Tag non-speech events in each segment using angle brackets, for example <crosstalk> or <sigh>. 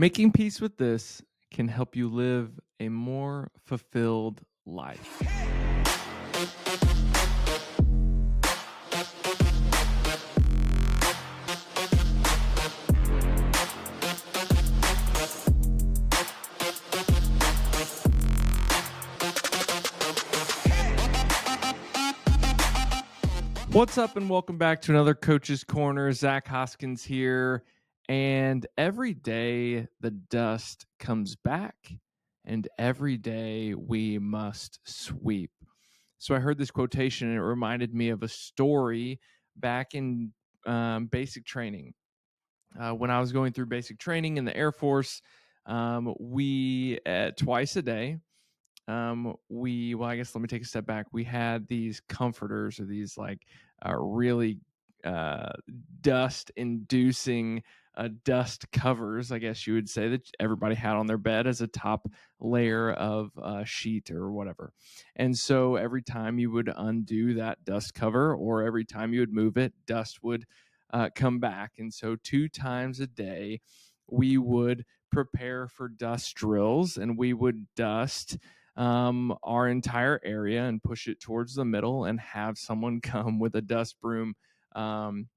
Making peace with this can help you live a more fulfilled life. What's up, and welcome back to another Coach's Corner. Zach Hoskins here. And every day the dust comes back, and every day we must sweep. So I heard this quotation, and it reminded me of a story back in um, basic training. Uh, when I was going through basic training in the Air Force, um, we uh, twice a day, um, we well, I guess let me take a step back. We had these comforters or these like uh, really uh, dust inducing uh, dust covers, I guess you would say, that everybody had on their bed as a top layer of uh, sheet or whatever. And so every time you would undo that dust cover or every time you would move it, dust would uh, come back. And so two times a day, we would prepare for dust drills and we would dust um, our entire area and push it towards the middle and have someone <laughs> come with a dust broom um,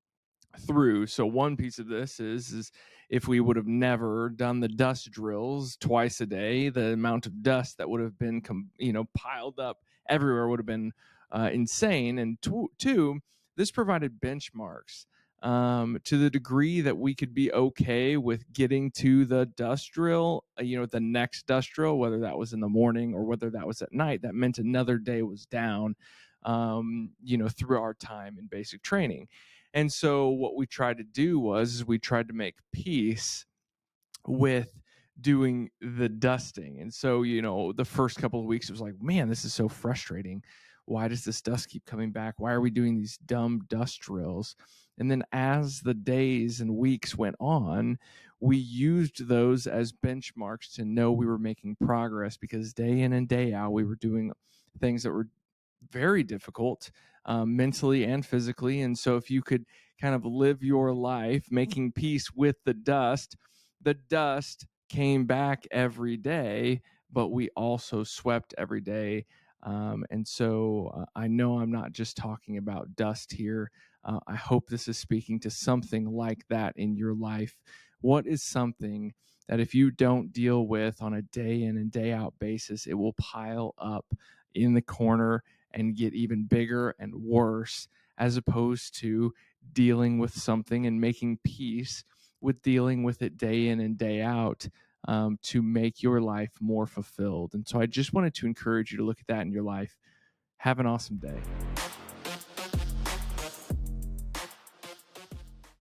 through. So one piece of this is is if we would have never done the dust drills twice a day, the amount of dust that would have been you know piled up everywhere would have been uh, insane. And two, two, this provided benchmarks um, to the degree that we could be okay with getting to the dust drill, uh, you know, the next dust drill, whether that was in the morning or whether that was at night. That meant another day was down, um, you know, through our time in basic training. And so what we tried to do was we tried to make peace with doing the dusting. And so, you know, the first couple of weeks it was like, man, this is so frustrating. Why does this dust keep coming back? Why are we doing these dumb dust drills? And then as the days and weeks went on, we used those as benchmarks to know we were making progress because day in and day out we were doing things that were very difficult um, mentally and physically. And so, if you could kind of live your life making peace with the dust, the dust came back every day, but we also swept every day. Um, and so, uh, I know I'm not just talking about dust here. Uh, I hope this is speaking to something like that in your life. What is something that if you don't deal with on a day in and day out basis, it will pile up in the corner and get even bigger and worse, as opposed to dealing with something and making peace with dealing with it day in and day out um, to make your life more fulfilled. And so I just wanted to encourage you to look at that in your life. Have an awesome day.